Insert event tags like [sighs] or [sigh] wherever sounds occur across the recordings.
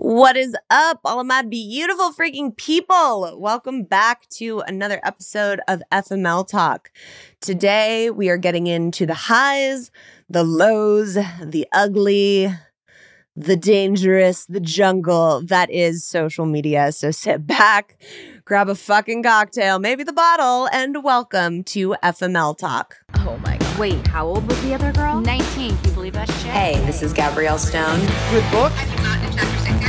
What is up, all of my beautiful freaking people? Welcome back to another episode of FML Talk. Today, we are getting into the highs, the lows, the ugly, the dangerous, the jungle that is social media. So sit back, grab a fucking cocktail, maybe the bottle, and welcome to FML Talk. Oh my god. Wait, how old was the other girl? 19. Can you believe that shit? Hey, this is Gabrielle Stone. Good book.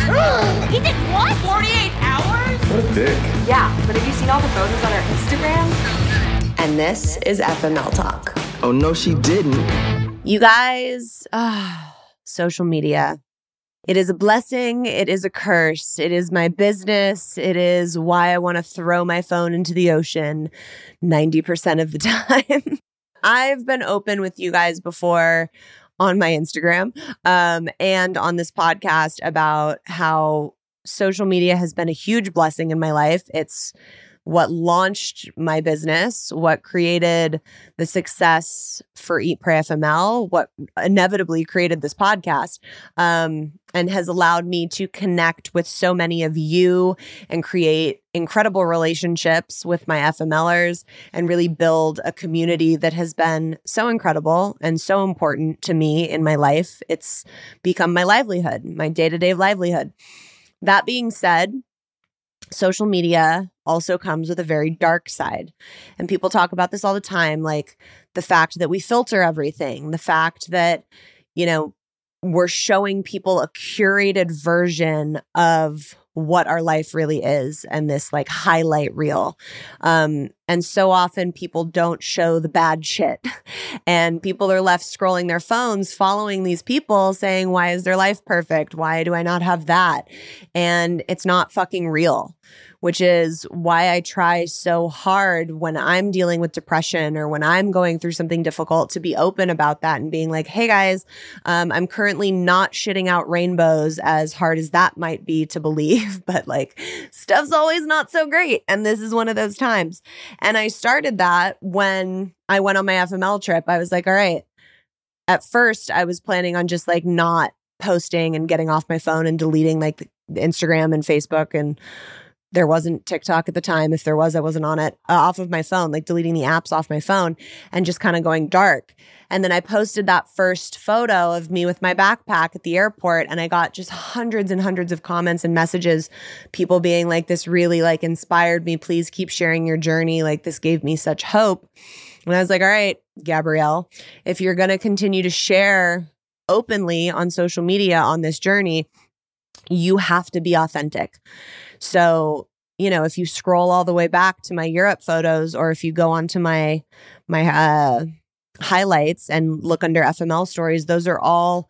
[gasps] He did what? 48 hours? What a dick. Yeah, but have you seen all the photos on her Instagram? And this is FML Talk. Oh no, she didn't. You guys, ah, social media. It is a blessing. It is a curse. It is my business. It is why I want to throw my phone into the ocean 90% of the [laughs] time. I've been open with you guys before on my Instagram um, and on this podcast about how social media has been a huge blessing in my life. It's what launched my business, what created the success for Eat Pray FML, what inevitably created this podcast, um, and has allowed me to connect with so many of you and create incredible relationships with my FMLers and really build a community that has been so incredible and so important to me in my life. It's become my livelihood, my day to day livelihood. That being said, social media also comes with a very dark side. And people talk about this all the time like the fact that we filter everything, the fact that, you know, we're showing people a curated version of what our life really is and this like highlight reel. Um, and so often people don't show the bad shit. [laughs] And people are left scrolling their phones, following these people saying, Why is their life perfect? Why do I not have that? And it's not fucking real which is why I try so hard when I'm dealing with depression or when I'm going through something difficult to be open about that and being like, hey guys, um, I'm currently not shitting out rainbows as hard as that might be to believe, [laughs] but like stuff's always not so great. And this is one of those times. And I started that when I went on my FML trip. I was like, all right, at first I was planning on just like not posting and getting off my phone and deleting like Instagram and Facebook and there wasn't TikTok at the time. If there was, I wasn't on it uh, off of my phone, like deleting the apps off my phone and just kind of going dark. And then I posted that first photo of me with my backpack at the airport and I got just hundreds and hundreds of comments and messages, people being like, this really like inspired me. Please keep sharing your journey. Like this gave me such hope. And I was like, all right, Gabrielle, if you're going to continue to share openly on social media on this journey, you have to be authentic. So, you know, if you scroll all the way back to my Europe photos or if you go onto my my uh highlights and look under FML stories, those are all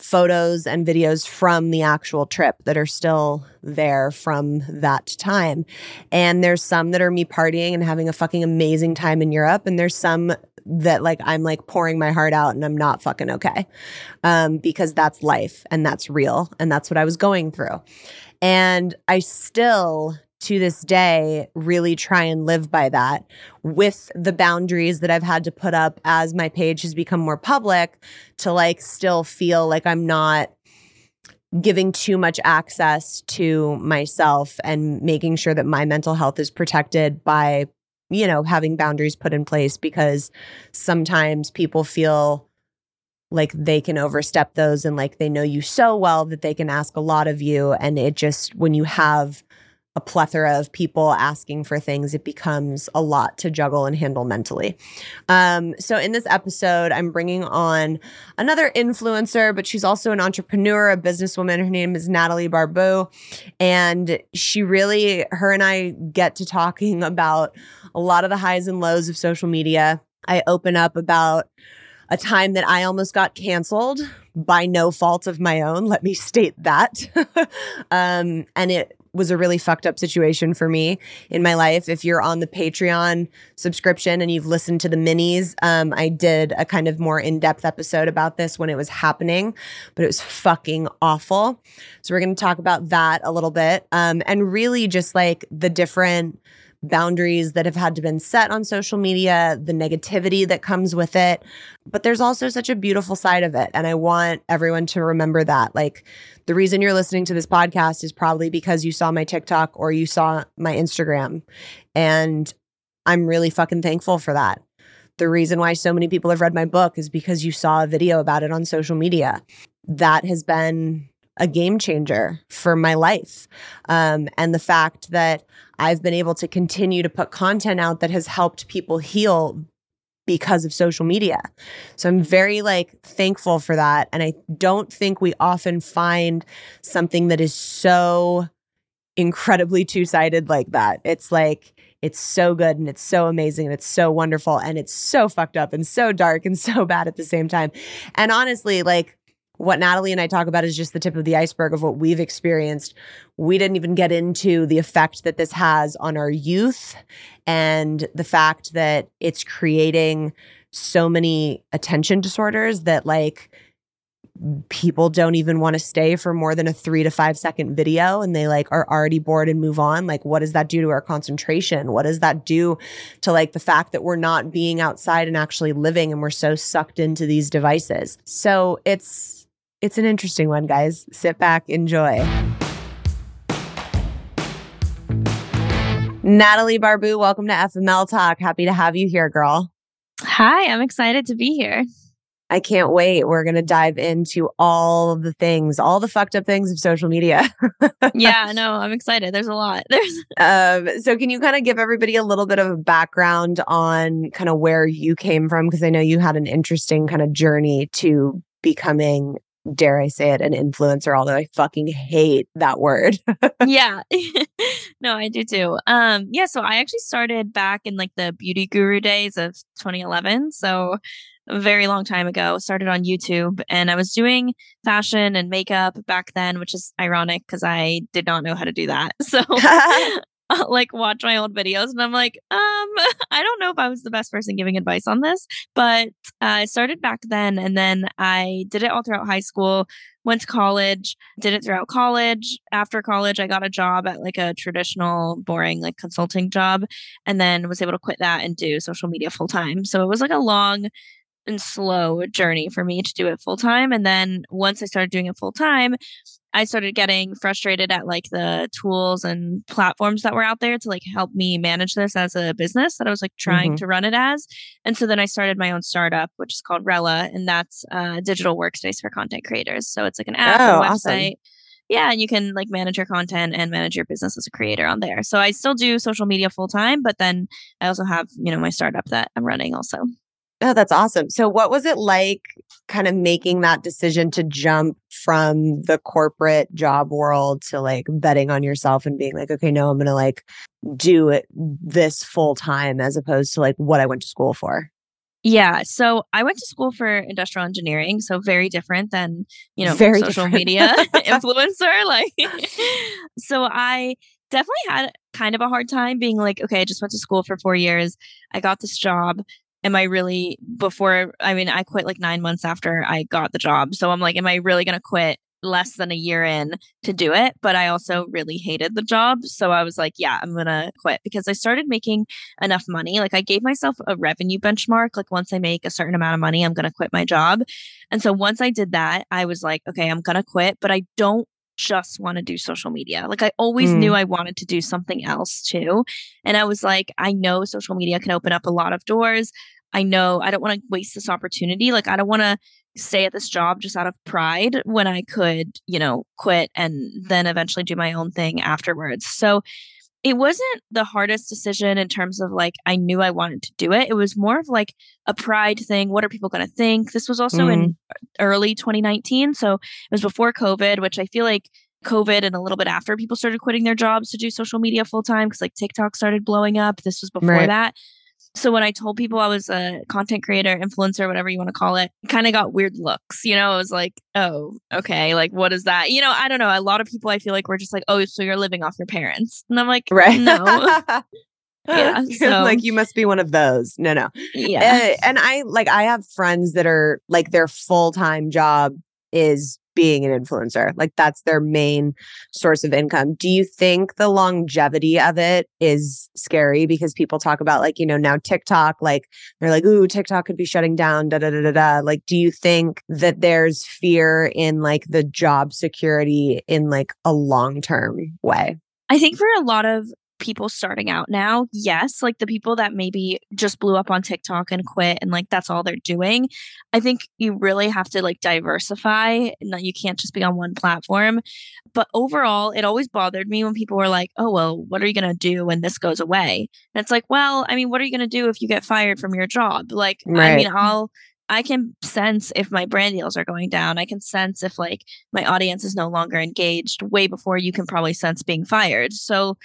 photos and videos from the actual trip that are still there from that time. And there's some that are me partying and having a fucking amazing time in Europe. And there's some that like I'm like pouring my heart out and I'm not fucking okay. Um, because that's life and that's real. And that's what I was going through. And I still to this day really try and live by that. With the boundaries that I've had to put up as my page has become more public to like still feel like I'm not giving too much access to myself and making sure that my mental health is protected by you know having boundaries put in place because sometimes people feel like they can overstep those and like they know you so well that they can ask a lot of you. And it just when you have a plethora of people asking for things it becomes a lot to juggle and handle mentally um, so in this episode i'm bringing on another influencer but she's also an entrepreneur a businesswoman her name is natalie barbu and she really her and i get to talking about a lot of the highs and lows of social media i open up about a time that I almost got canceled by no fault of my own. Let me state that. [laughs] um, and it was a really fucked up situation for me in my life. If you're on the Patreon subscription and you've listened to the minis, um, I did a kind of more in depth episode about this when it was happening, but it was fucking awful. So we're going to talk about that a little bit um, and really just like the different boundaries that have had to been set on social media, the negativity that comes with it. But there's also such a beautiful side of it. And I want everyone to remember that. Like the reason you're listening to this podcast is probably because you saw my TikTok or you saw my Instagram. And I'm really fucking thankful for that. The reason why so many people have read my book is because you saw a video about it on social media. That has been a game changer for my life. Um, and the fact that I've been able to continue to put content out that has helped people heal because of social media. So I'm very like thankful for that. And I don't think we often find something that is so incredibly two sided like that. It's like, it's so good and it's so amazing and it's so wonderful and it's so fucked up and so dark and [laughs] so bad at the same time. And honestly, like what Natalie and I talk about is just the tip of the iceberg of what we've experienced. We didn't even get into the effect that this has on our youth and the fact that it's creating so many attention disorders that like people don't even want to stay for more than a three to five second video and they like are already bored and move on. Like what does that do to our concentration? What does that do to like the fact that we're not being outside and actually living and we're so sucked into these devices? So it's it's an interesting one, guys. Sit back, enjoy. Natalie Barbu, welcome to FML Talk. Happy to have you here, girl. Hi, I'm excited to be here. I can't wait. We're going to dive into all the things, all the fucked up things of social media. [laughs] yeah, no, I'm excited. There's a lot. [laughs] There's um so can you kind of give everybody a little bit of a background on kind of where you came from because I know you had an interesting kind of journey to becoming dare I say it, an influencer, although I fucking hate that word. [laughs] yeah. [laughs] no, I do too. Um, yeah, so I actually started back in like the beauty guru days of 2011. So a very long time ago, started on YouTube and I was doing fashion and makeup back then, which is ironic because I did not know how to do that. [laughs] So [laughs] like watch my old videos and I'm like, um, [laughs] I don't know if I was the best person giving advice on this, but uh, I started back then and then I did it all throughout high school, went to college, did it throughout college. After college, I got a job at like a traditional, boring, like consulting job, and then was able to quit that and do social media full time. So it was like a long and slow journey for me to do it full time. And then once I started doing it full time, I started getting frustrated at like the tools and platforms that were out there to like help me manage this as a business that I was like trying mm-hmm. to run it as. And so then I started my own startup, which is called Rella, and that's a digital workspace for content creators. So it's like an app, oh, a website. Awesome. Yeah, and you can like manage your content and manage your business as a creator on there. So I still do social media full time, but then I also have, you know, my startup that I'm running also. Oh, that's awesome. So, what was it like kind of making that decision to jump from the corporate job world to like betting on yourself and being like, okay, no, I'm going to like do it this full time as opposed to like what I went to school for? Yeah. So I went to school for industrial engineering. So very different than, you know, very social different. media [laughs] [laughs] influencer. Like, [laughs] so I definitely had kind of a hard time being like, okay, I just went to school for four years. I got this job am I really before I mean I quit like 9 months after I got the job. So I'm like am I really going to quit less than a year in to do it, but I also really hated the job. So I was like, yeah, I'm going to quit because I started making enough money. Like I gave myself a revenue benchmark. Like once I make a certain amount of money, I'm going to quit my job. And so once I did that, I was like, okay, I'm going to quit, but I don't just want to do social media. Like I always mm. knew I wanted to do something else too. And I was like, I know social media can open up a lot of doors. I know I don't want to waste this opportunity. Like I don't want to stay at this job just out of pride when I could, you know, quit and then eventually do my own thing afterwards. So it wasn't the hardest decision in terms of like I knew I wanted to do it. It was more of like a pride thing. What are people going to think? This was also mm. in early 2019. So it was before COVID, which I feel like COVID and a little bit after people started quitting their jobs to do social media full time because like TikTok started blowing up. This was before right. that. So when I told people I was a content creator, influencer, whatever you want to call it, kind of got weird looks. You know, I was like, oh, okay, like what is that? You know, I don't know. A lot of people I feel like were just like, oh, so you're living off your parents. And I'm like, right. No. [laughs] yeah. [laughs] So. like you must be one of those. No, no. Yeah. Uh, and I like I have friends that are like their full-time job is being an influencer. Like that's their main source of income. Do you think the longevity of it is scary because people talk about like, you know, now TikTok, like they're like, ooh, TikTok could be shutting down, da da da da da. Like, do you think that there's fear in like the job security in like a long term way? I think for a lot of people starting out now, yes, like the people that maybe just blew up on TikTok and quit and like that's all they're doing. I think you really have to like diversify and you can't just be on one platform. But overall, it always bothered me when people were like, oh, well, what are you going to do when this goes away? And it's like, well, I mean, what are you going to do if you get fired from your job? Like, right. I mean, I'll. I can sense if my brand deals are going down. I can sense if like my audience is no longer engaged way before you can probably sense being fired. So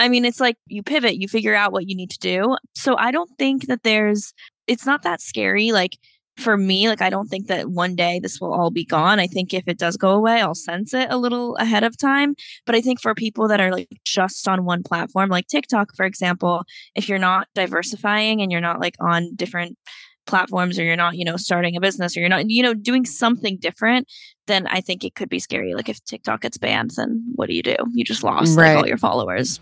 I mean, it's like you pivot, you figure out what you need to do. So I don't think that there's, it's not that scary. Like for me, like I don't think that one day this will all be gone. I think if it does go away, I'll sense it a little ahead of time. But I think for people that are like just on one platform, like TikTok, for example, if you're not diversifying and you're not like on different platforms or you're not, you know, starting a business or you're not, you know, doing something different, then I think it could be scary. Like if TikTok gets banned, then what do you do? You just lost right. like all your followers.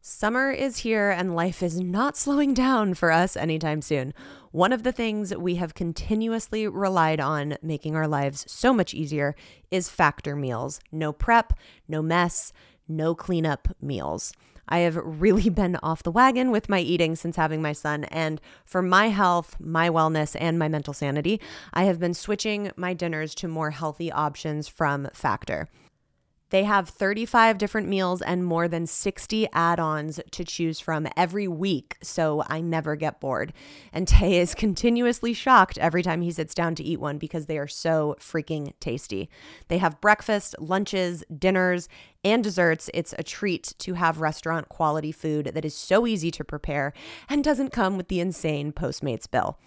Summer is here and life is not slowing down for us anytime soon. One of the things we have continuously relied on making our lives so much easier is factor meals. No prep, no mess, no cleanup meals. I have really [laughs] been off the wagon with my eating since having my son. And for my health, my wellness, and my mental sanity, I have been switching my dinners to more healthy options from Factor. They have 35 different meals and more than 60 add ons to choose from every week, so I never get bored. And [laughs] Tay is continuously shocked every time he sits down to eat one because they are so freaking tasty. They have breakfast, lunches, dinners, and desserts. It's a treat to have restaurant quality food that is so easy to prepare and doesn't come with the insane Postmates bill.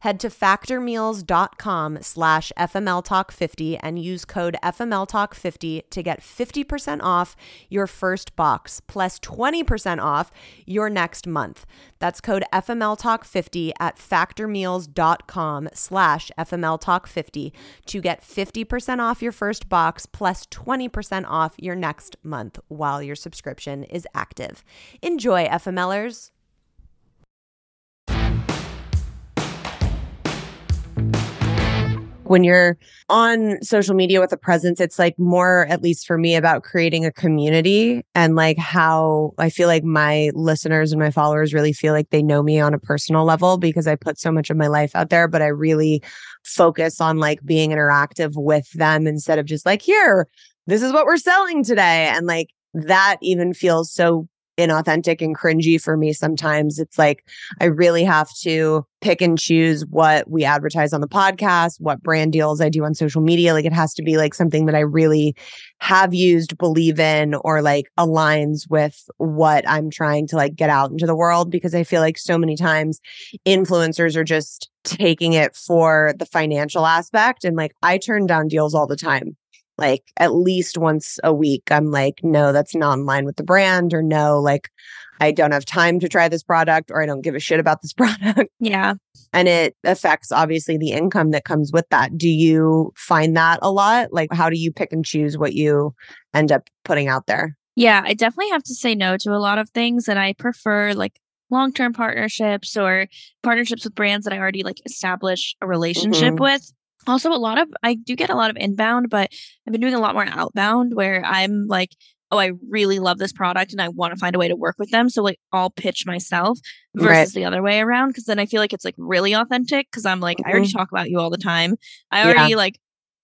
Head to factormeals.com slash FMLTalk50 and use code FMLTalk50 to get 50% off your first box plus 20% off your next month. That's code FMLTalk50 at factormeals.com slash FMLTalk50 to get 50% off your first box plus 20% off your next month while your subscription is active. Enjoy, FMLers. when you're on social media with a presence, it's like more, at least for me, about creating a community and like how I feel like my listeners and my followers really feel like they know me on a personal level because I put so much of my life out there, but I really focus on like being interactive with them instead of just like, here, this is what we're selling today. And like that even feels so inauthentic and cringy for me sometimes. It's like I really have to pick and choose what we advertise on the podcast, what brand deals I do on social media. Like it has to be like something that I really have used, believe in, or like aligns with what I'm trying to like get out into the world because I feel like so many times influencers are just taking it for the financial aspect. And like I turn down deals all the time like at least once a week i'm like no that's not in line with the brand or no like i don't have time to try this product or i don't give a shit about this [laughs] product. Yeah. And it affects obviously the income that comes with that. Do you find that a lot? Like how do you pick and choose what you end up putting out there? Yeah i definitely have to say no to a lot of things and i prefer like long-term partnerships or partnerships with brands that i already like establish a relationship mm-hmm. with also a lot of i do get a lot of inbound but i've been doing a lot more outbound where i'm like oh i really love this product and i want to find a way to work with them so like i'll pitch myself versus right. the other way around because then i feel like it's like really authentic because i'm like mm-hmm. i already mm-hmm. talk about you all the time i already yeah. like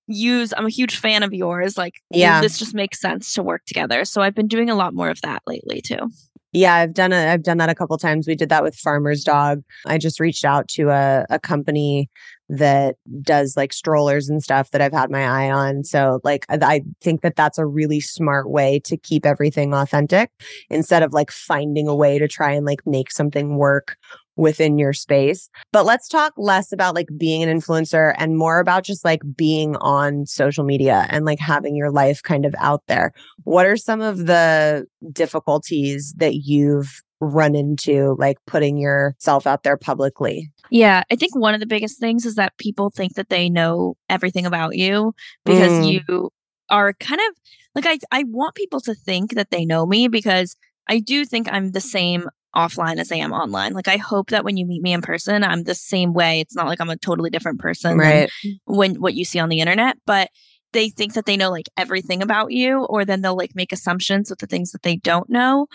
use i'm a huge fan of yours like yeah this just makes sense to work together so i've been doing a lot more of that lately too yeah, I've done it. I've done that a couple times. We did that with Farmer's Dog. I just reached out to a, a company that does like strollers and stuff that I've had my eye on. So like I think that that's a really smart way to keep everything authentic instead of like finding a way to try and like make something work within your space. But let's talk less about like being an influencer and more about just like being on social media and like having your life kind of out there. What are some of the difficulties that you've run into like putting yourself out there publicly? Yeah, I think one of the biggest things is that people think that they know everything about you because mm. you are kind of like I I want people to think that they know me because I do think I'm the same offline as I am online. Like I hope that when you meet me in person, I'm the same way. It's not like I'm a totally different person right. when what you see on the internet, but they think that they know like everything about you or then they'll like make assumptions with the things that they don't know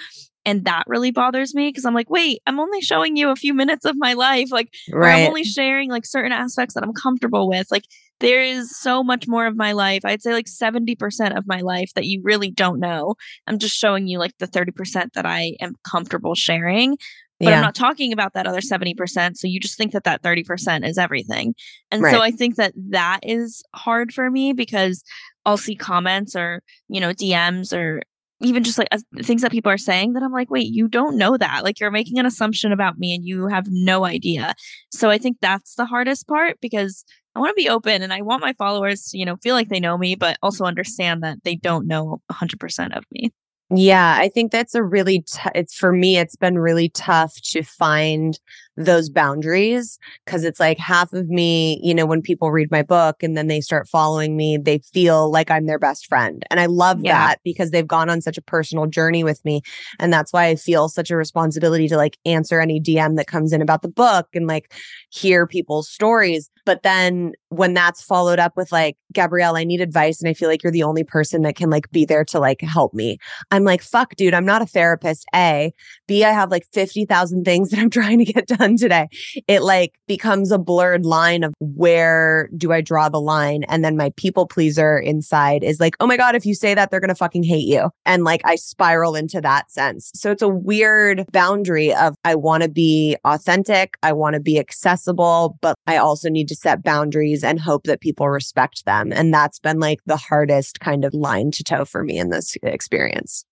and that really bothers me because I'm like, wait, I'm only showing you a few minutes of my life. Like, right. I'm only sharing like certain aspects that I'm comfortable with. Like, there is so much more of my life. I'd say like 70% of my life that you really don't know. I'm just showing you like the 30% that I am comfortable sharing. But yeah. I'm not talking about that other 70%. So you just think that that 30% is everything. And right. so I think that that is hard for me because I'll see comments or, you know, DMs or even just like uh, things that people are saying that I'm like, wait, you don't know that. Like you're making an assumption about me and you have no idea. So I think that's the hardest part because I want to be open and I want my followers to, you know, feel like they know me, but also understand that they don't know 100% of me. Yeah, I think that's a really, t- it's for me, it's been really tough to find those boundaries because it's like half of me, you know, when people read my book and then they start following me, they feel like I'm their best friend. And I love yeah. that because they've gone on such a personal journey with me. And that's why I feel such a responsibility to like answer any DM that comes in about the book and like hear people's stories. But then when that's followed up with like, Gabrielle, I need advice and I feel like you're the only person that can like be there to like help me. I'm like, fuck, dude, I'm not a therapist. A. B, I have like 50,000 things that I'm [laughs] trying to get done today. It like becomes a blurred line of where do I draw the line? And then my people pleaser inside is like, oh my God, if you say that, they're going to fucking hate you. And like I spiral into that sense. So it's a weird boundary of I want to be authentic. I want to be accessible, but I also need to set boundaries and hope that people respect them. And that's been like the hardest kind of line to toe for me in this experience.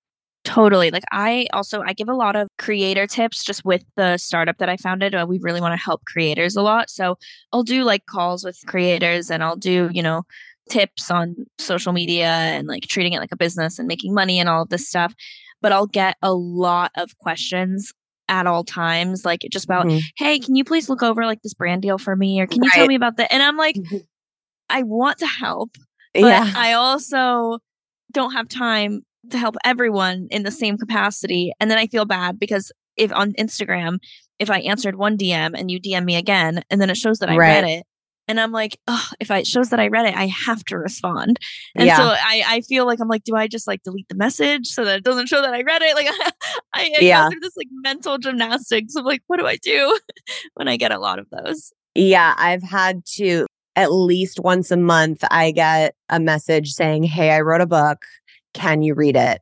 Totally. Like I also I give a lot of creator tips just with the startup that I founded. Uh, we really want to help creators a lot. So I'll do like calls with creators and I'll do, you know, tips on social media and like treating it like a business and making money and all of this stuff. But I'll get a lot of questions at all times, like just about, mm-hmm. hey, can you please look over like this brand deal for me? Or can you right. tell me about that? And I'm like, mm-hmm. I want to help. But yeah. I also don't have time to help everyone in the same capacity. And then I feel bad because if on Instagram, if I answered one DM and you DM me again, and then it shows that I right. read it, and I'm like, oh, if I, it shows that I read it, I have to respond. And yeah. so I, I feel like I'm like, do I just like delete the message so that it doesn't show that I read it? [laughs] Like [laughs] I, I yeah. go through this like mental gymnastics of like, what do I do [laughs] when I get a lot of those? Yeah, I've had to at least once a month, I get a message saying, Hey, I wrote a book can you read it?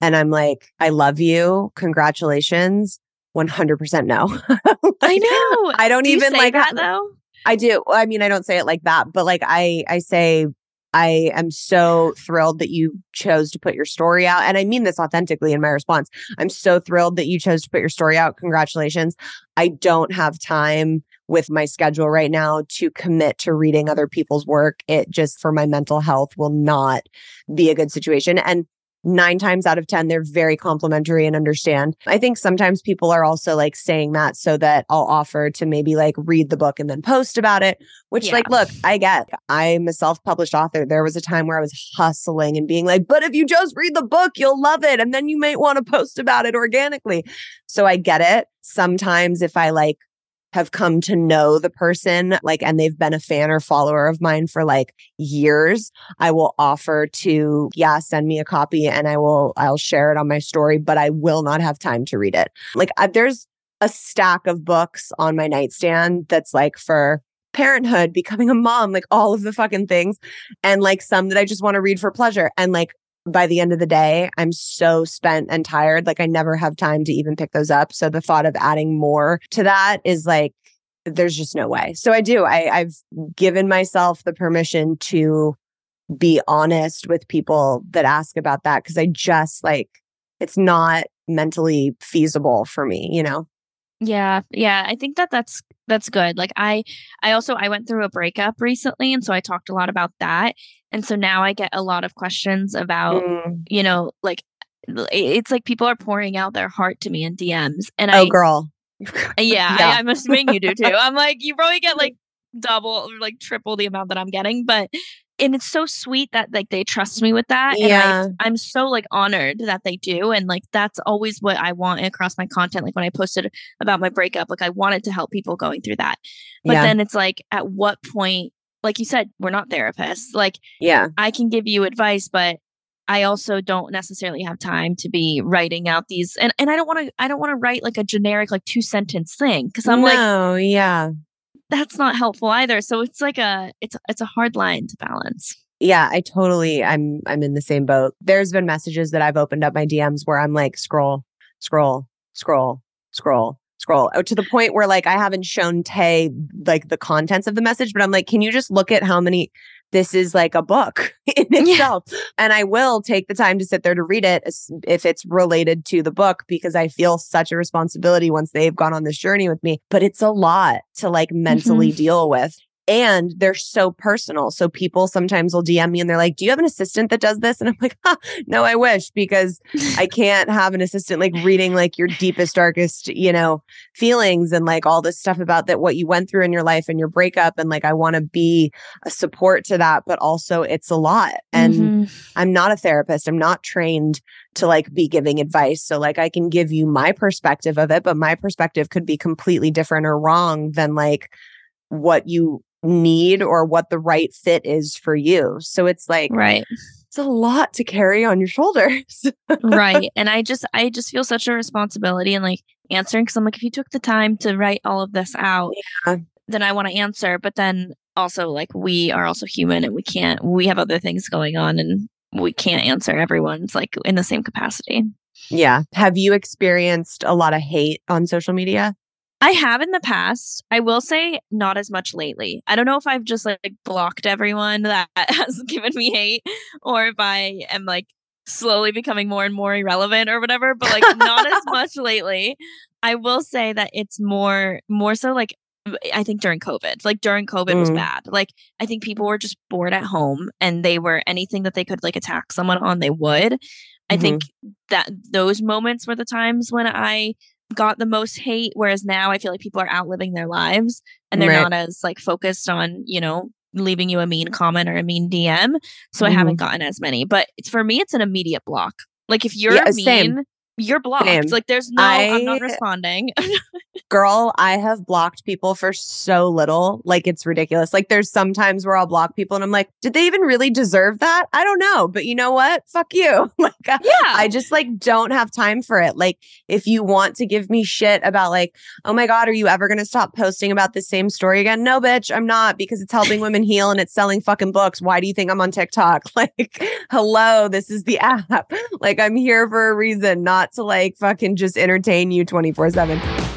And I'm like, I love you. Congratulations. 100% no. [laughs] like, I know. I don't do even like that though. I do. I mean, I don't say it like that, but like I I say I am so thrilled that you chose to put your story out. And I mean this authentically in my response. I'm so thrilled that you chose to put your story out. Congratulations. I don't have time with my schedule right now to commit to reading other people's work. It just for my mental health will not be a good situation. And nine times out of 10, they're very complimentary and understand. I think sometimes people are also like saying that so that I'll offer to maybe like read the book and then post about it, which, yeah. like, look, I get. I'm a self published author. There was a time where I was hustling and being like, but if you just read the book, you'll love it. And then you might want to post about it organically. So I get it. Sometimes if I like have come to know the person, like, and they've been a fan or follower of mine for like years, I will offer to, yeah, send me a copy and I will, I'll share it on my story, but I will not have time to read it. Like, I, there's a stack of books on my nightstand that's like for parenthood, becoming a mom, like all of the fucking things, and like some that I just want to read for pleasure. And like, by the end of the day, I'm so spent and tired. Like I never have time to even pick those up. So the thought of adding more to that is like, there's just no way. So I do. I, I've given myself the permission to be honest with people that ask about that because I just like, it's not mentally feasible for me, you know? Yeah, yeah, I think that that's that's good. Like I I also I went through a breakup recently and so I talked a lot about that. And so now I get a lot of questions about, mm. you know, like it's like people are pouring out their heart to me in DMs. And oh, I, girl. yeah, [laughs] yeah. I, I'm assuming you do too. [laughs] I'm like, you probably get like double or like triple the amount that I'm getting, but and it's so sweet that like they trust me with that. Yeah. And I, I'm so like honored that they do. And like that's always what I want across my content. Like when I posted about my breakup, like I wanted to help people going through that. But Yeah. then it's like at what point, like you said, we're not therapists. Like Yeah. I can give you advice, but I also don't necessarily have time to be writing out these and, and I don't want to I don't want to write like a generic like two sentence thing because I'm like Oh, yeah. that's not helpful either. So it's like a it's it's a hard line to balance. Yeah, I totally I'm I'm in the same boat. There's been messages that I've opened up my DMs where I'm like scroll, scroll, scroll, scroll, scroll. Oh, to the point where like I haven't shown Tay like the contents of the message, but I'm like, can you just look at how many this is like a book [laughs] in Yeah. itself. And I will take the time to sit there to read it if it's related to the book because I feel such a responsibility once they've gone on this journey with me. But it's a lot to like mentally mm-hmm. deal with. And they're so personal. So people sometimes will DM me and they're like, Do you have an assistant that does this? And I'm like, huh, No, I wish because I [laughs] can't have an assistant like reading like your deepest, darkest, you know, feelings and like all this stuff about that, what you went through in your life and your breakup. And like, I want to be a support to that, but also it's a lot. And Mhm. I'm not a therapist. I'm not trained to like be giving advice. So like I can give you my perspective of it, but my perspective could be completely different or wrong than like what you need or what the right fit is for you. So it's like right. it's a lot to carry on your shoulders. [laughs] right and i just i just feel such a responsibility and like answering because i'm like if you took the time to write all of this out Yeah. then i want to answer but then also like we are also human and we can't we have other things going on and we can't answer everyone's like in the same capacity yeah. Have you experienced a lot of hate on social media? I have in the past. I will say not as much lately. I don't know if i've just like blocked everyone that [laughs] has given me hate or if i am like slowly becoming more and more irrelevant or whatever but like not as [laughs] much lately. I will say that it's more more so like i think during covid like during covid was Mm. bad. Like i think people were just bored at home and they were anything that they could like attack someone on they would. I Mhm. think that those moments were the times when i got the most hate whereas now i feel like people are outliving their lives and they're Right. not as like focused on you know leaving you a mean comment or a mean dm so i haven't mm-hmm. gotten as many but it's for me it's an immediate block like if you're Yeah, mean same. You're blocked Same. like there's no I, am not responding [laughs] Girl, I have blocked people for so little. Like it's ridiculous. Like there's sometimes where I'll block people and I'm like, did they even really deserve that? I don't know. But you know what? Fuck you. [laughs] like uh, yeah I just like don't have time for it. Like if you want to give me shit about like, oh my God, are you ever gonna stop posting about the same story again? No, bitch, I'm not because it's helping women [laughs] heal and it's selling fucking books. Why do you think I'm on TikTok? Like, hello, this is the app. Like I'm here for a reason, not to like fucking just entertain you 24-7.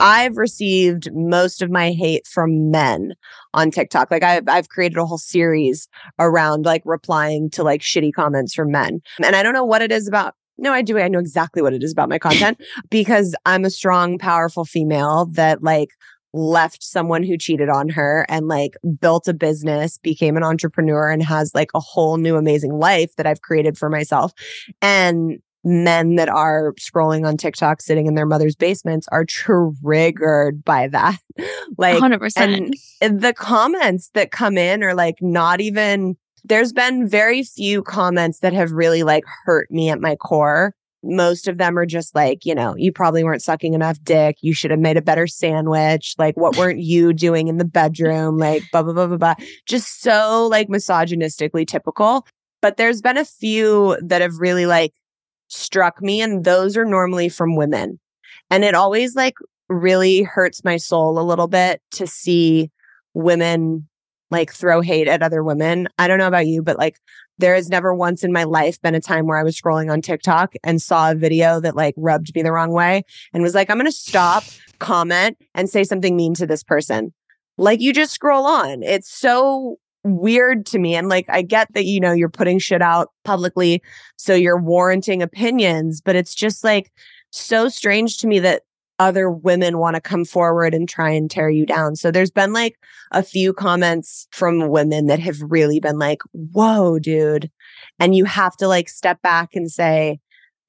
I've received most of my hate from men on TikTok. Like I've I've created a whole series around like replying to like shitty comments from men. And I don't know what it is about no, I do. I know exactly what it is about my content because I'm a strong, powerful female that like left someone who cheated on her and like built a business, became an entrepreneur and has like a whole new amazing life that I've created for myself. And men that are scrolling on TikTok sitting in their mother's basements are triggered by that. [laughs] like 100% and the comments that come in are like not even there's been very few comments that have really like hurt me at my core most of them are just like you know you probably weren't sucking enough dick. You should have made a better sandwich. Like what weren't you doing in the bedroom? Like blah blah blah blah blah. Just so like misogynistically typical. But there's been a few that have really like struck me and those are normally from women. And it always like really hurts my soul a little bit to see women like throw hate at other women. I don't know about you, but like there has never once in my life been a time where I was scrolling on TikTok and saw a video that like rubbed me the wrong way and was like, I'm going to stop, [sighs] comment, and say something mean to this person. Like you just scroll on. It's so weird to me. And like, I get that, you know, you're putting shit out publicly. So you're warranting opinions, but it's just like so strange to me that other women want to come forward and try and tear you down. So there's been like a few comments from women that have really been like, whoa, dude. And you have to like step back and say,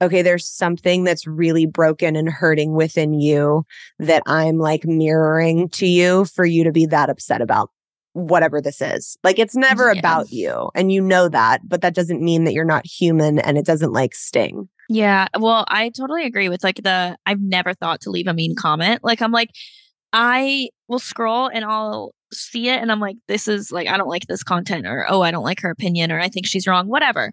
okay, there's something that's really broken and hurting within you that I'm like mirroring to you for you to be that upset about whatever this is. Like it's never yeah. about you and you know that, but that doesn't mean that you're not human and it doesn't like sting. Yeah, well, I totally agree with like the I've never thought to leave a mean comment. Like I'm like I will scroll and I'll see it and I'm like this is like I don't like this content or oh I don't like her opinion or I think she's wrong, whatever.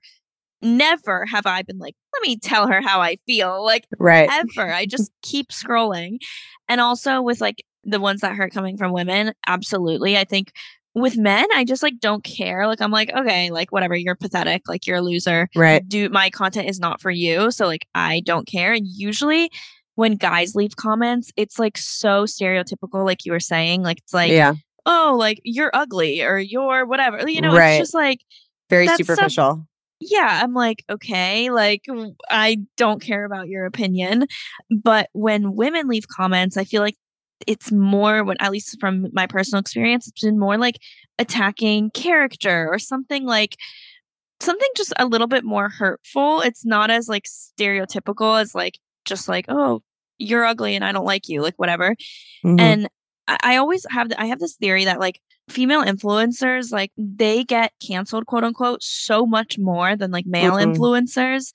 Never have I been like let me tell her how I feel. Like right. ever. I just [laughs] keep scrolling. And also with like the ones that hurt coming from women, absolutely. I think with men, I just like don't care. Like I'm like, okay, like whatever, you're pathetic, like you're a loser. Right. Do my content is not for you. So like I don't care. And usually when guys leave comments, it's like so stereotypical, like you were saying. Like it's like, yeah. oh, like you're ugly or you're whatever. You know, right. it's just like very superficial. yeah, I'm like, okay, like I don't care about your opinion. But when women leave comments, I feel like it's more when at least from my personal experience it's been more like attacking character or something like something just a little bit more hurtful it's not as like stereotypical as like just like oh you're ugly and i don't like you like whatever mm-hmm. and I, I always have the, i have this theory that like female influencers like they get canceled quote unquote so much more than like male mm-hmm. influencers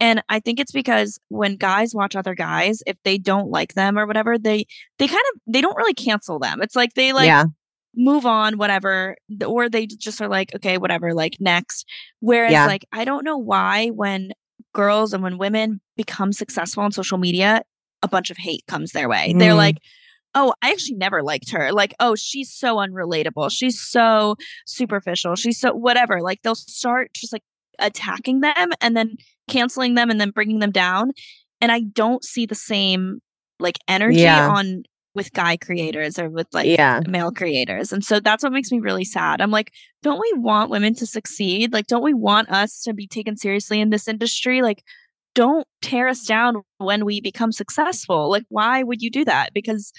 and I think it's because when guys watch other guys, if they don't like them or whatever, they they kind of they don't really cancel them. It's like they like yeah. move on, whatever, or they just are like, okay, whatever, like next. Whereas yeah. like I don't know why when girls and when women become successful on social media, a bunch of hate comes their way. Mm. They're like, oh, I actually never liked her. Like, oh, she's so unrelatable. She's so superficial. She's so whatever. Like they'll start just like attacking them and then canceling them and then bringing them down. And I don't see the same like energy yeah. on with guy creators or with like yeah. male creators. And so that's what makes me really sad. I'm like, don't we want women to succeed? Like, don't we want us to be taken seriously in this industry? Like, don't tear us down when we become successful. Like, why would you do that? Because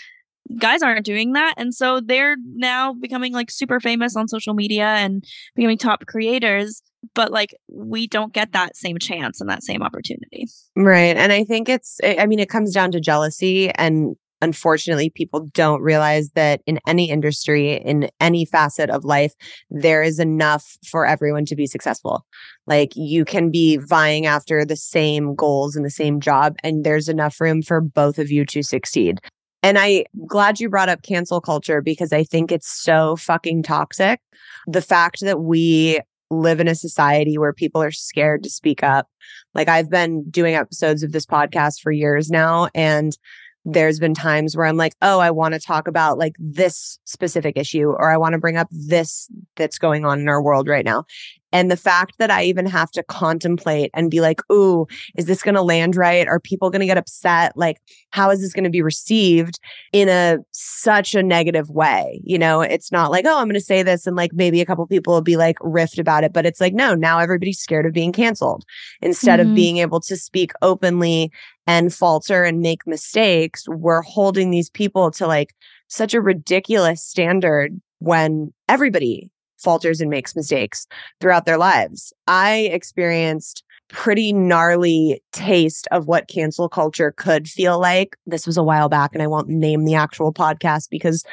guys aren't doing that. And so they're now becoming like super famous on social media and becoming top creators. But like we don't get that same chance and that same opportunity. Right. And I think it's, I mean, it comes down to jealousy. And unfortunately, people don't realize that in any industry, in any facet of life, there is enough for everyone to be successful. Like you can be vying after the same goals and the same job, and there's enough room for both of you to succeed. And I'm glad you brought up cancel culture because I think it's so fucking toxic. The fact that we live in a society where people are scared to speak up. Like I've been doing episodes of this podcast for years now and there's been times where I'm like, oh, I want to talk about like this specific issue, or I want to bring up this that's going on in our world right now. And the fact that I even have to contemplate and be like, ooh, is this going to land right? Are people going to get upset? Like, how is this going to be received in a such a negative way? You know, it's not like, oh, I'm going to say this and like maybe a couple people will be like riffed about it, but it's like, no, now everybody's scared of being canceled instead mm-hmm. of being able to speak openly and falter and make mistakes. We're holding these people to like such a ridiculous standard when everybody falters and makes mistakes throughout their lives. I experienced pretty gnarly taste of what cancel culture could feel like. This was a while back and I won't name the actual podcast because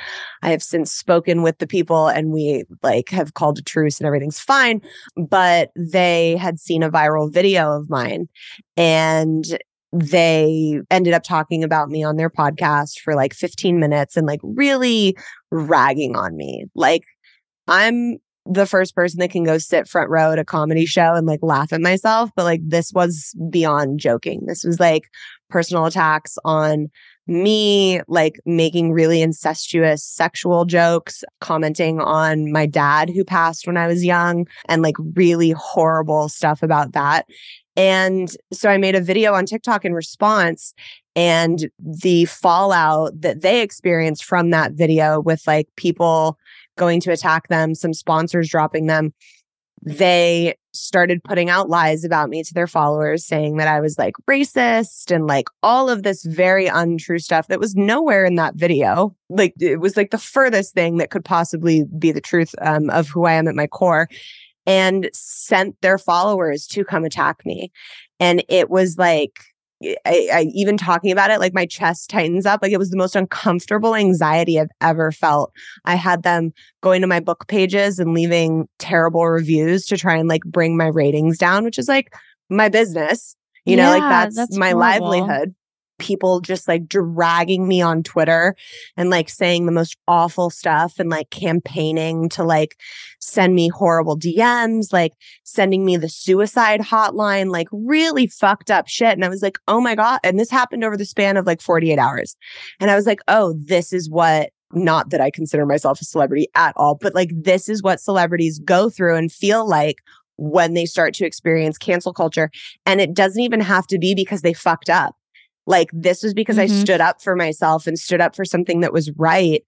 I have since spoken with the people and we like have called a truce and everything's fine, but they had seen a viral video of mine and they ended up talking about me on their podcast for like 15 minutes and like really ragging on me. Like I'm the first person that can go sit front row at a comedy show and like laugh at myself. But like this was beyond joking. This was like personal attacks on me, like making really incestuous sexual jokes, commenting on my dad who passed when I was young, and like really horrible stuff about that. And so I made a video on TikTok in response. And the fallout that they experienced from that video with like people going to attack them, some sponsors dropping them they started putting out lies about me to their followers, saying that I was like racist and like all of this very untrue stuff that was nowhere in that video. Like it was like the furthest thing that could possibly be the truth um, of who I am at my core, and sent their followers to come attack me. And it was like, I, I, even talking about it, like my chest tightens up. Like it was the most uncomfortable anxiety I've ever felt. I had them going to my book pages and leaving terrible reviews to try and like bring my ratings down, which is like my business. You yeah, know, like that's, that's my horrible. livelihood people just like dragging me on Twitter and like saying the most awful stuff and like campaigning to like send me horrible DMs, like sending me the suicide hotline, like really fucked up shit. And I was like, oh my God. And this happened over the span of like 48 hours. And I was like, oh, this is what not that I consider myself a celebrity at all, but like this is what celebrities go through and feel like when they start to experience cancel culture. And it doesn't even have to be because they fucked up. Like this was because mm-hmm. I stood up for myself and stood up for something that was right.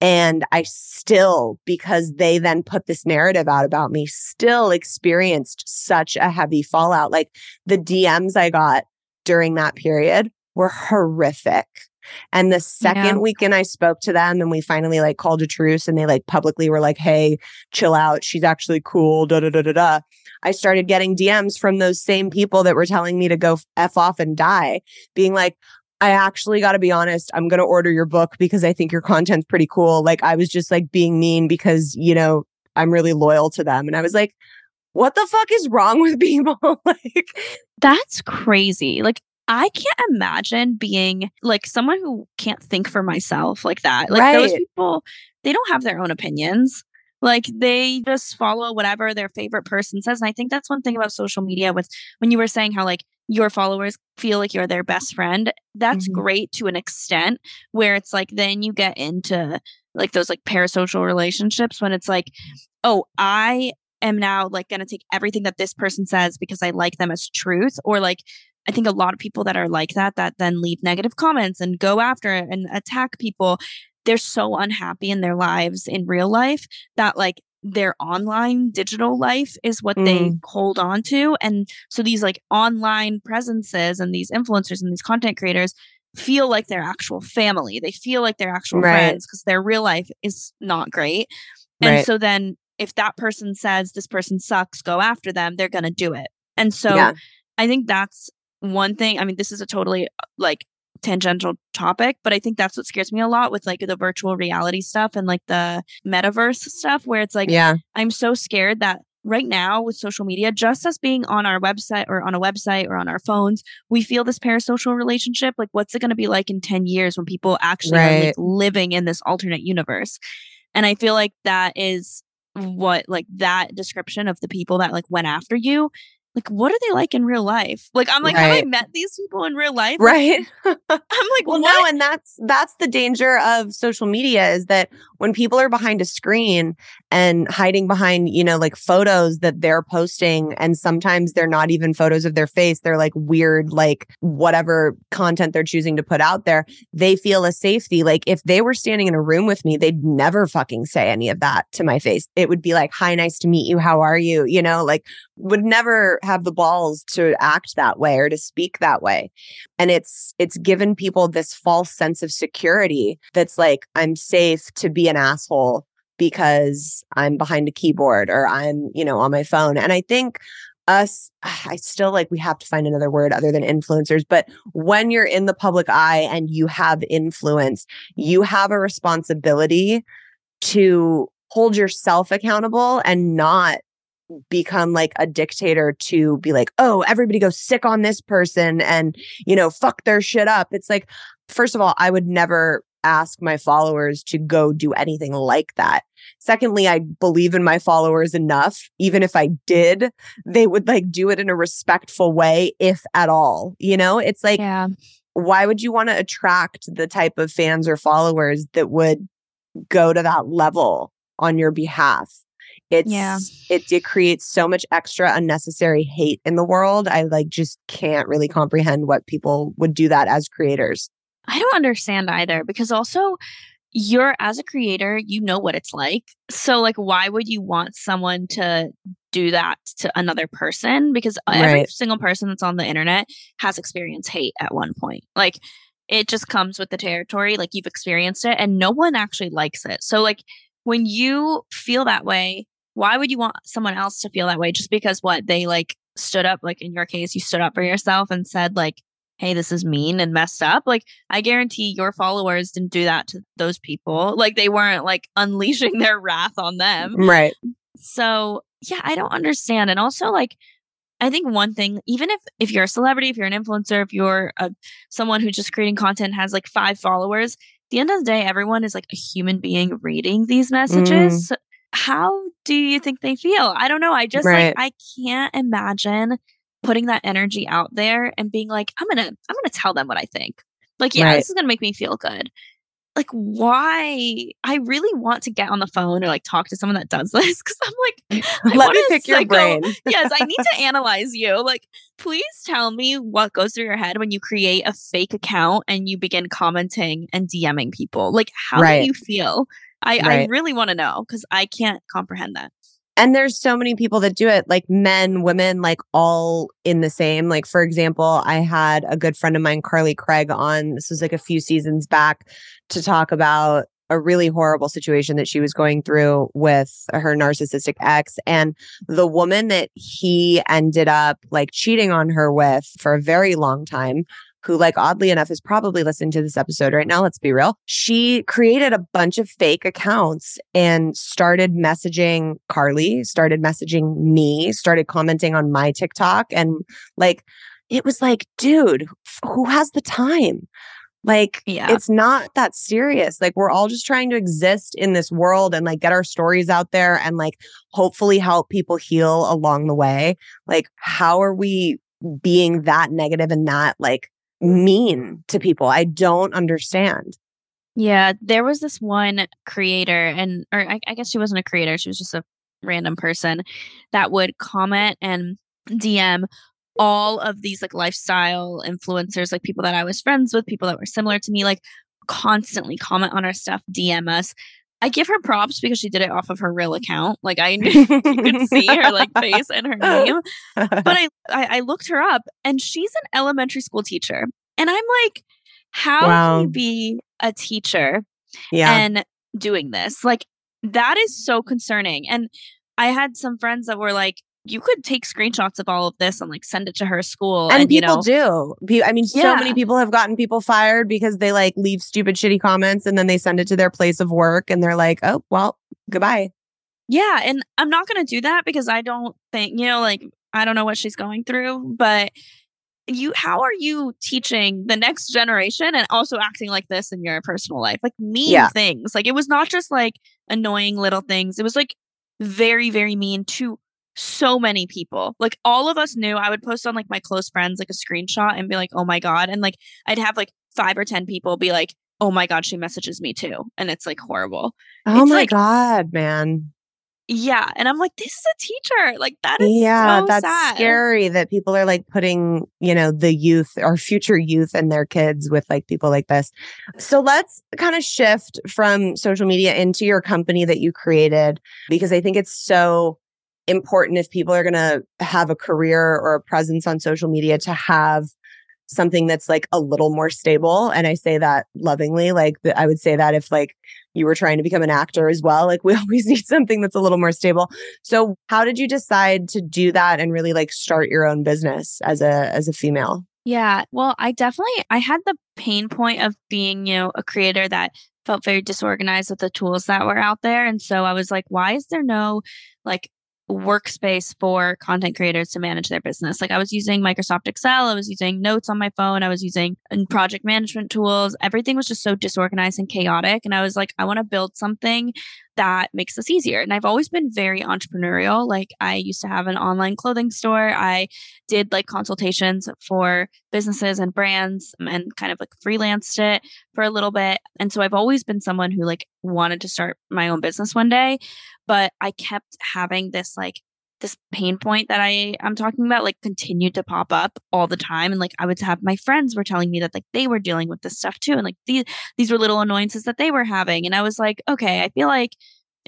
And I still, because they then put this narrative out about me, still experienced such a heavy fallout. Like the DMs I got during that period were horrific. And the second yeah. weekend I spoke to them and we finally like called a truce and they like publicly were like, hey, chill out. She's actually cool. Da da da da da. I started getting DMs from those same people that were telling me to go F off and die, being like, I actually got to be honest. I'm going to order your book because I think your content's pretty cool. Like, I was just like being mean because, you know, I'm really loyal to them. And I was like, what the fuck is wrong with people? [laughs] like, that's crazy. Like, I can't imagine being like someone who can't think for myself like that. Like right. those people, they don't have their own opinions. Like they just follow whatever their favorite person says. And I think that's one thing about social media with when you were saying how like your followers feel like you're their best friend. That's mm-hmm. great to an extent where it's like then you get into like those like parasocial relationships when it's like, oh, I am now like going to take everything that this person says because I like them as truth or like I think a lot of people that are like that, that then leave negative comments and go after and attack people, they're so unhappy in their lives in real life that like their online digital life is what mm. they hold on to. And so these like online presences and these influencers and these content creators feel like their actual family. They feel like their actual right. friends because their real life is not great. And right. so then if that person says this person sucks, go after them, they're going to do it. And so yeah. I think that's one thing, I mean, this is a totally uh, like tangential topic, but I think that's what scares me a lot with like the virtual reality stuff and like the metaverse stuff, where it's like, yeah, I'm so scared that right now with social media, just us being on our website or on a website or on our phones, we feel this parasocial relationship. Like, what's it going to be like in 10 years when people actually right. are like living in this alternate universe? And I feel like that is what like that description of the people that like went after you like what are they like in real life like i'm like right. have i met these people in real life right [laughs] i'm like well what? no and that's that's the danger of social media is that when people are behind a screen and hiding behind you know like photos that they're posting and sometimes they're not even photos of their face they're like weird like whatever content they're choosing to put out there they feel a safety. Like if they were standing in a room with me they'd never fucking say any of that to my face. It would be like hi nice to meet you. How are you? You know like would never have the balls to act that way or to speak that way. And it's it's given people this false sense of security that's like i'm safe to be an asshole because i'm behind a keyboard or i'm you know on my phone and i think us [sighs] i still like we have to find another word other than influencers but when you're in the public eye and you have influence you have a responsibility to hold yourself accountable and not become like a dictator to be like, oh, everybody go sick on this person and, you know, fuck their shit up. It's like, first of all, I would never ask my followers to go do anything like that. Secondly, I believe in my followers enough. Even if I did, they would like do it in a respectful way, if at all. You know, it's like, yeah. why would you want to attract the type of fans or followers that would go to that level on your behalf? it's yeah. it, it creates so much extra unnecessary hate in the world i like just can't really comprehend what people would do that as creators i don't understand either because also you're as a creator you know what it's like so like why would you want someone to do that to another person because uh, right. every single person that's on the internet has experienced hate at one point. Like it just comes with the territory. Like you've experienced it and no one actually likes it. So, like, when you feel that way, why would you want someone else to feel that way just because what they like stood up, like in your case, you stood up for yourself and said, like, hey, this is mean and messed up. Like, I guarantee your followers didn't do that to those people. Like, they weren't like [laughs] unleashing their wrath on them. Right. So, yeah, I don't understand. And also, like, I think one thing, even if if you're a celebrity, if you're an influencer, if you're a someone who's just creating content has like five followers, the end of the day, everyone is like a human being reading these messages. Mm. How do you think they feel? I don't know. I just right. like I can't imagine putting that energy out there and being like, I'm gonna I'm gonna tell them what I think. Like, yeah, right. this is gonna make me feel good like why I really want to get on the phone or like talk to someone that does [laughs] this because I'm like, [laughs] let me pick your brain. [laughs] yes, I need to analyze you. Like, please tell me what goes through your head when you create a fake account and you begin commenting and DMing people. Like, how right. do you feel? I, right. I really want to know because I can't comprehend that. And there's so many people that do it, like men, women, like all in the same. Like, for example, I had a good friend of mine, Carly Craig, on this was like a few seasons back to talk about a really horrible situation that she was going through with her narcissistic ex. And the woman that he ended up like cheating on her with for a very long time who, like, oddly enough, is probably listening to this episode right now. Let's be real. She created a bunch of fake accounts and started messaging Carly, started messaging me, started commenting on my TikTok. And like, it was like, dude, who has the time? Like, yeah. it's not that serious. Like, we're all just trying to exist in this world and like get our stories out there and like hopefully help people heal along the way. Like, how are we being that negative and that like mean to people. I don't understand. Yeah, there was this one creator, and or I, I, guess she wasn't a creator; she was just a random person that would comment and DM all of these like lifestyle influencers, like people that I was friends with, people that were similar to me, like constantly comment on our stuff, DM us. I give her props because she did it off of her real account. Like I knew [laughs] you could see her like face and her name. But I, I, I looked her up and she's an elementary school teacher. And I'm like, how wow. can you be a teacher yeah. and doing this? Like that is so concerning. And I had some friends that were like, you could take screenshots of all of this and like send it to her school. And, and people you know, do. I mean, so many people have gotten people fired because they like leave stupid, shitty comments and then they send it to their place of work and they're like, oh, well, goodbye. Yeah. And I'm not going to do that because I don't think, you know, like, I don't know what she's going through, but you how are you teaching the next generation and also acting like this in your personal life like mean yeah. things like it was not just like annoying little things it was like very very mean to so many people. Like all of us knew I would post on like my close friends like a screenshot and be like, "Oh my god." And like I'd have like 5 or 10 people be like, "Oh my god, she messages me too." And it's like horrible. Oh it's my like, god, man. Yeah, and I'm like, this is a teacher. Like that is yeah, so that's sad. scary that people are like putting, you know, the youth or future youth and their kids with like people like this. So let's kind of shift from social media into your company that you created because I think it's so important if people are going to have a career or a presence on social media to have something that's like a little more stable. And i say that lovingly like i would say that if like you were trying to become an actor as well like we [laughs] always need something that's a little more stable. So how did you decide to do that and really like start your own business as a as a female? Yeah well i definitely i had the pain point of being you know a creator that felt very disorganized with the tools that were out there. And so i was like why is there no like workspace for content creators to manage their business. Like I was using Microsoft Excel, I was using notes on my phone, I was using project management tools. Everything was just so disorganized and chaotic. And I was like, I want to build something that makes this easier. And I've always been very entrepreneurial. Like I used to have an online clothing store. I did like consultations for businesses and brands um, and kind of like freelanced it for a little bit. And so I've always been someone who like wanted to start my own business one day, but I kept having this like this pain point that I I'm talking about like continued to pop up all the time and like I would have my friends were telling me that like they were dealing with this stuff too and like these these were little annoyances that they were having and I was like okay I feel like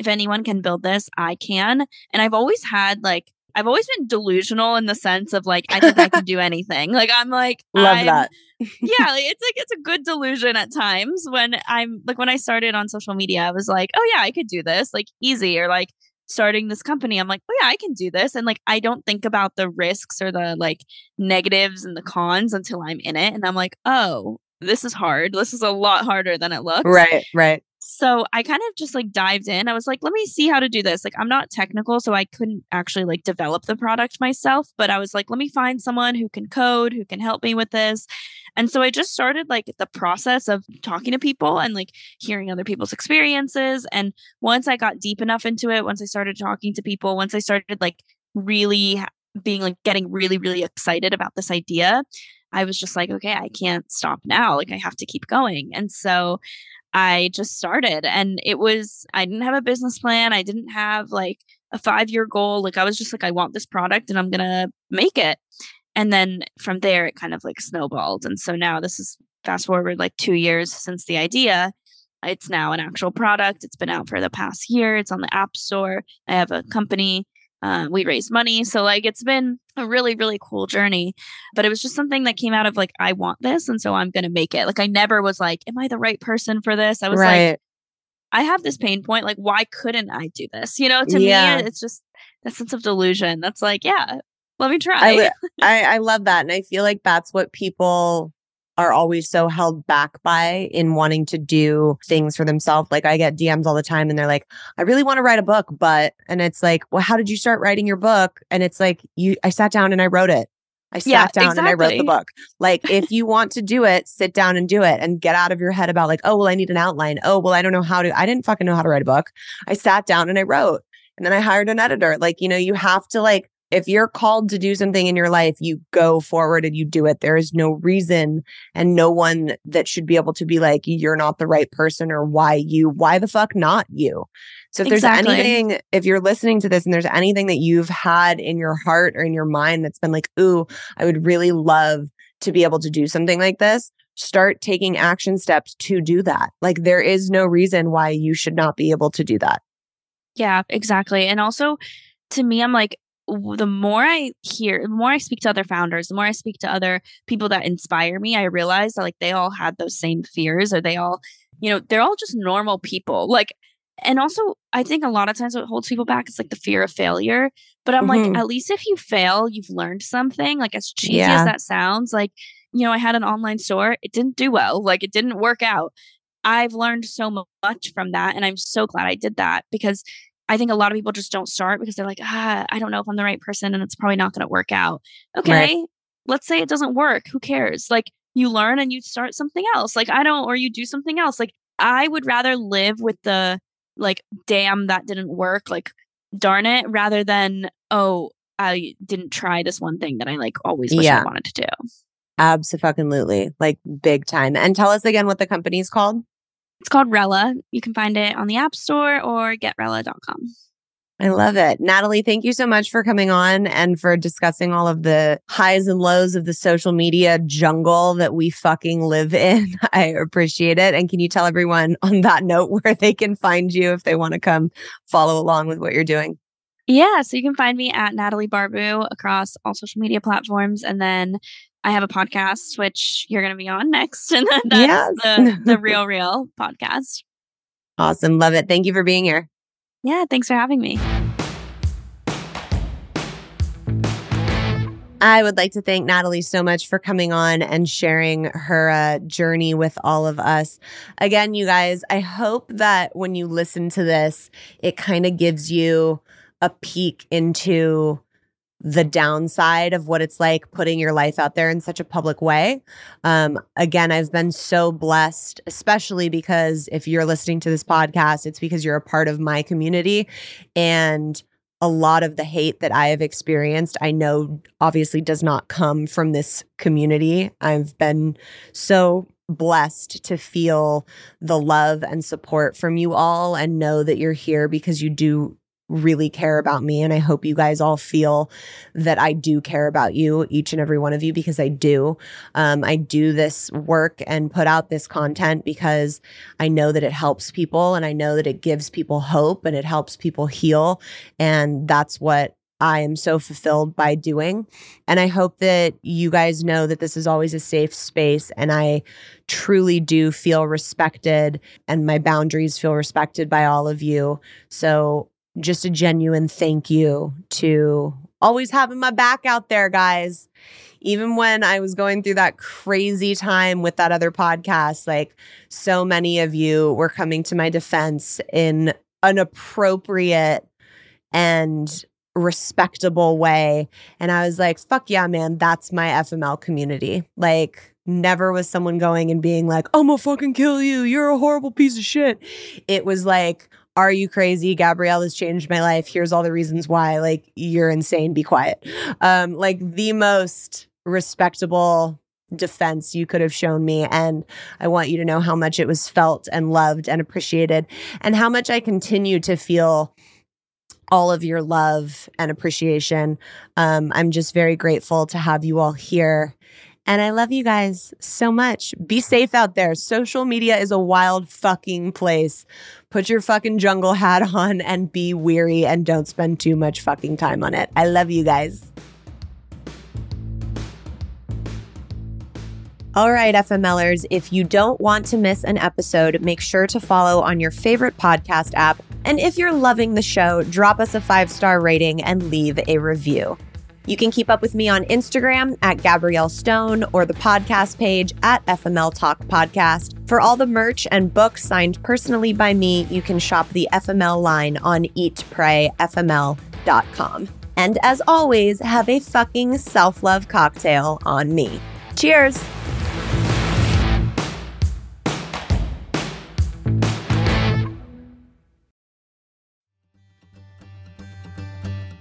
if anyone can build this, I can. And I've always had like I've always been delusional in the sense of like I think I can do [laughs] anything. Like I'm like love I'm, that. yeah, like, [laughs] it's like it's a good delusion at times when I'm like when I started on social media, I was like, oh yeah, I could do this, like easy, or like starting this company, I'm like, oh yeah, I can do this, and like I don't think about the risks or the like negatives and the cons until I'm in it, and I'm like, oh, this is hard. This is a lot harder than it looks. Right, right. So I kind of just like dived in. I was like, let me see how to do this. Like, I'm not technical, so I couldn't actually like develop the product myself, but I was like, let me find someone who can code, who can help me with this. And so I just started like the process of talking to people and like hearing other people's experiences. And once I got deep enough into it, once I started talking to people, once I started like really being like getting really, really excited about this idea, I was just like, okay, I can't stop now. Like, I have to keep going. And so I just started and it was, I didn't have a business plan. I didn't have like a five year goal. Like I was just like, I want this product and I'm going to make it. And then from there, it kind of like snowballed. And so now this is fast forward like two years since the idea. It's now an actual product. It's been out for the past year. It's on the App Store. I have a company uh, we raised money. So like it's been a really really cool journey, but it was just something that came out of like I want this, and so I'm gonna make it. Like I never was like, am I the right person for this? I was right. like, I have this pain point. Like why couldn't I do this? You know, to yeah. me it's just that sense of delusion. That's like yeah, let me try. I, [laughs] I, I love that, and I feel like that's what people are always so held back by in wanting to do things for themselves. Like I get DMs all the time and they're like, I really want to write a book, but, and it's like, well, how did you start writing your book? And it's like, you, I sat down and I wrote it. I sat yeah, down exactly. and I wrote the book. Like, if you want to do it, sit down and do it and get out of your head about, like, oh, well, I need an outline. Oh, well, I don't know how to, I didn't fucking know how to write a book. I sat down and I wrote. And then I hired an editor. Like, you know, you have to like if you're called to do something in your life, you go forward and you do it. There is no reason and no one that should be able to be like, you're not the right person or why you, why the fuck not you? So if there's exactly. anything, if you're listening to this and there's anything that you've had in your heart or in your mind that's been like, ooh, I would really love to be able to do something like this, start taking action steps to do that. Like there is no reason why you should not be able to do that. Yeah, exactly. And also, to me, I'm like, the more I hear, the more I speak to other founders, the more I speak to other people that inspire me, I realize that like they all had those same fears or they all, you know, they're all just normal people. Like, and also I think a lot of times what holds people back is like the fear of failure. But I'm mm-hmm. like, at least if you fail, you've learned something. Like as cheesy yeah. as that sounds, like, you know, I had an online store, it didn't do well, like it didn't work out. I've learned so much from that. And I'm so glad I did that because I think a lot of people just don't start because they're like, ah, I don't know if I'm the right person and it's probably not going to work out. Okay, right. let's say it doesn't work. Who cares? Like you learn and you start something else. Like I don't, or you do something else. Like I would rather live with the like, damn, that didn't work. Like, darn it, rather than, oh, I didn't try this one thing that I like always yeah. I wanted to do. Absolutely. Like big time. And tell us again what the company's called. It's called Rella. You can find it on the App Store or getrella.com. I love it. Natalie, thank you so much for coming on and for discussing all of the highs and lows of the social media jungle that we fucking live in. [laughs] I appreciate it. And can you tell everyone on that note where they can find you if they want to come follow along with what you're doing? Yeah, so you can find me at Natalie Barbu across all social media platforms. And then I have a podcast, which you're going to be on next. [laughs] And that's yes. the, the Real Reel podcast. Awesome. Love it. Thank you for being here. Yeah. Thanks for having me. I would like to thank Natalie so much for coming on and sharing her uh, journey with all of us. Again, you guys, I hope that when you listen to this, it kind of gives you a peek into the downside of what it's like putting your life out there in such a public way. Um, again, I've been so blessed, especially because if you're listening to this podcast, it's because you're a part of my community. And a lot of the hate that I have experienced, I know obviously does not come from this community. I've been so blessed to feel the love and support from you all and know that you're here because you do really care about me. And I hope you guys all feel that I do care about you, each and every one of you, because I do. Um, I do this work and put out this content because I know that it helps people and I know that it gives people hope and it helps people heal. And that's what I am so fulfilled by doing. And I hope that you guys know that this is always a safe space and I truly do feel respected and my boundaries feel respected by all of you. So, just a genuine thank you to always having my back out there, guys. Even when I was going through that crazy time with that other podcast, like so many of you were coming to my defense in an appropriate and respectable way. And I was like, fuck yeah, man, that's my FML community. Like, never was someone going and being like, I'm gonna fucking kill you. You're a horrible piece of shit. It was like, are you crazy? Gabrielle has changed my life. Here's all the reasons why. Like, you're insane. Be quiet. Um, like the most respectable defense you could have shown me. And I want you to know how much it was felt and loved and appreciated, and how much I continue to feel all of your love and appreciation. Um, I'm just very grateful to have you all here. And I love you guys so much. Be safe out there. Social media is a wild fucking place. Put your fucking jungle hat on and be weary and don't spend too much fucking time on it. I love you guys. All right, FMLers, if you don't want to miss an episode, make sure to follow on your favorite podcast app. And if you're loving the show, drop us a five star rating and leave a review. You can keep up with me on Instagram at Gabrielle Stone or the podcast page at FML Talk Podcast. For all the merch and books signed personally by me, you can shop the FML line on eatprayfml.com. And as always, have a fucking self love cocktail on me. Cheers!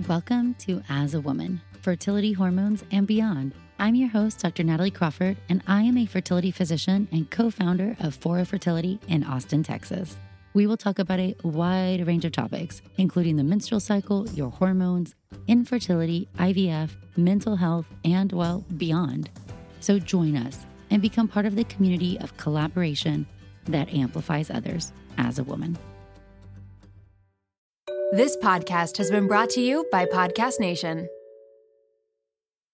Welcome to As a Woman Fertility Hormones and Beyond. I'm your host, Dr. Natalie Crawford, and I am a fertility physician and co founder of Fora Fertility in Austin, Texas. We will talk about a wide range of topics, including the menstrual cycle, your hormones, infertility, IVF, mental health, and, well, beyond. So join us and become part of the community of collaboration that amplifies others as a woman. This podcast has been brought to you by Podcast Nation.